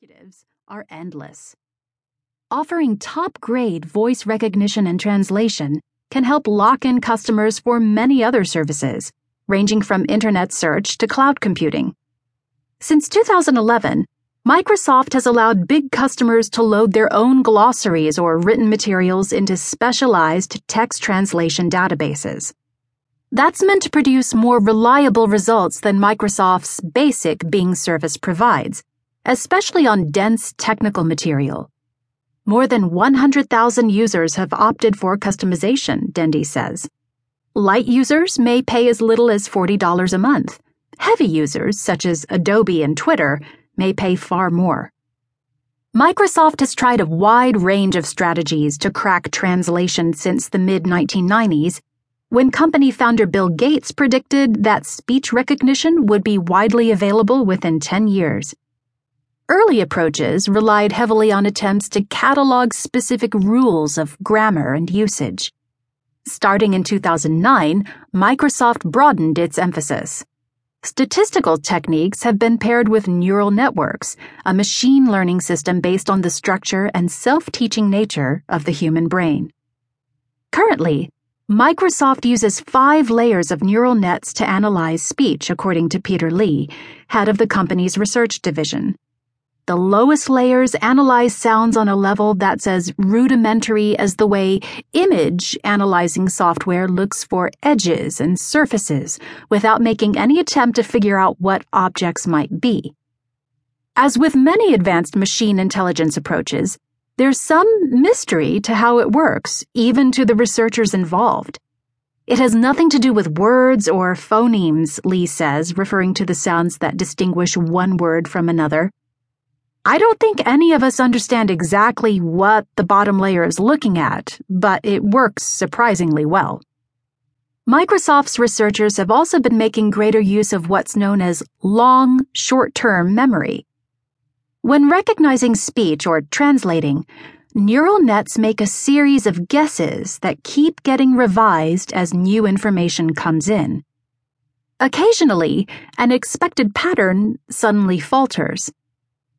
executives are endless. Offering top grade voice recognition and translation can help lock in customers for many other services, ranging from internet search to cloud computing. Since 2011, Microsoft has allowed big customers to load their own glossaries or written materials into specialized text translation databases. That's meant to produce more reliable results than Microsoft's basic Bing service provides especially on dense technical material. More than 100,000 users have opted for customization, Dendy says. Light users may pay as little as $40 a month. Heavy users, such as Adobe and Twitter, may pay far more. Microsoft has tried a wide range of strategies to crack translation since the mid 1990s, when company founder Bill Gates predicted that speech recognition would be widely available within 10 years. Early approaches relied heavily on attempts to catalog specific rules of grammar and usage. Starting in 2009, Microsoft broadened its emphasis. Statistical techniques have been paired with neural networks, a machine learning system based on the structure and self teaching nature of the human brain. Currently, Microsoft uses five layers of neural nets to analyze speech, according to Peter Lee, head of the company's research division. The lowest layers analyze sounds on a level that's as rudimentary as the way image analyzing software looks for edges and surfaces without making any attempt to figure out what objects might be. As with many advanced machine intelligence approaches, there's some mystery to how it works, even to the researchers involved. It has nothing to do with words or phonemes, Lee says, referring to the sounds that distinguish one word from another. I don't think any of us understand exactly what the bottom layer is looking at, but it works surprisingly well. Microsoft's researchers have also been making greater use of what's known as long short term memory. When recognizing speech or translating, neural nets make a series of guesses that keep getting revised as new information comes in. Occasionally, an expected pattern suddenly falters.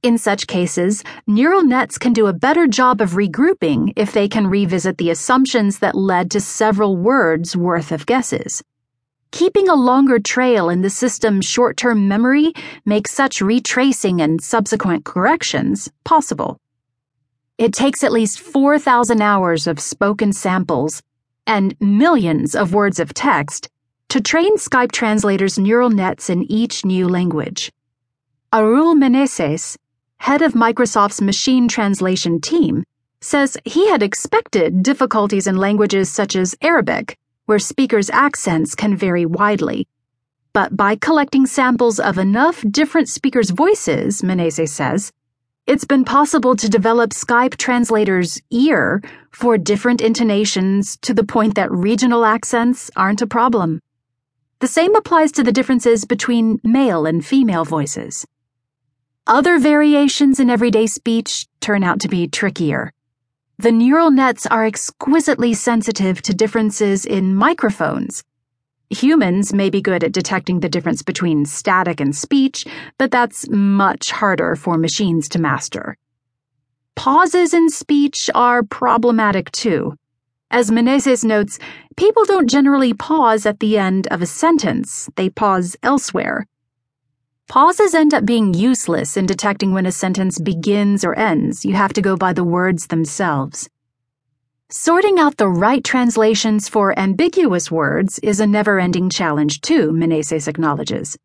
In such cases, neural nets can do a better job of regrouping if they can revisit the assumptions that led to several words worth of guesses. Keeping a longer trail in the system's short term memory makes such retracing and subsequent corrections possible. It takes at least 4,000 hours of spoken samples and millions of words of text to train Skype Translator's neural nets in each new language. Arul Menezes, head of Microsoft's machine translation team, says he had expected difficulties in languages such as Arabic, where speakers' accents can vary widely. But by collecting samples of enough different speakers' voices, Menezes says, it's been possible to develop Skype Translator's ear for different intonations to the point that regional accents aren't a problem. The same applies to the differences between male and female voices. Other variations in everyday speech turn out to be trickier. The neural nets are exquisitely sensitive to differences in microphones. Humans may be good at detecting the difference between static and speech, but that's much harder for machines to master. Pauses in speech are problematic too. As Menezes notes, people don't generally pause at the end of a sentence, they pause elsewhere. Pauses end up being useless in detecting when a sentence begins or ends. You have to go by the words themselves. Sorting out the right translations for ambiguous words is a never ending challenge, too, Menezes acknowledges.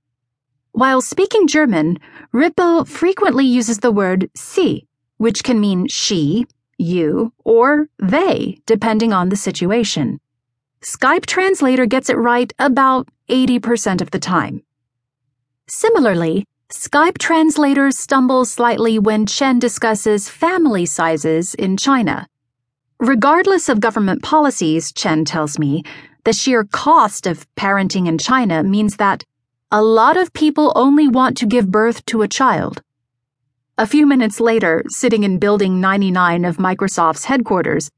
While speaking German, Rippel frequently uses the word sie, which can mean she, you, or they, depending on the situation. Skype Translator gets it right about 80% of the time. Similarly, Skype translators stumble slightly when Chen discusses family sizes in China. Regardless of government policies, Chen tells me, the sheer cost of parenting in China means that a lot of people only want to give birth to a child. A few minutes later, sitting in Building 99 of Microsoft's headquarters,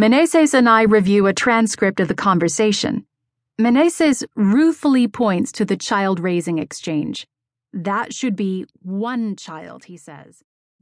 Menezes and I review a transcript of the conversation. Menezes ruefully points to the child raising exchange. That should be one child, he says.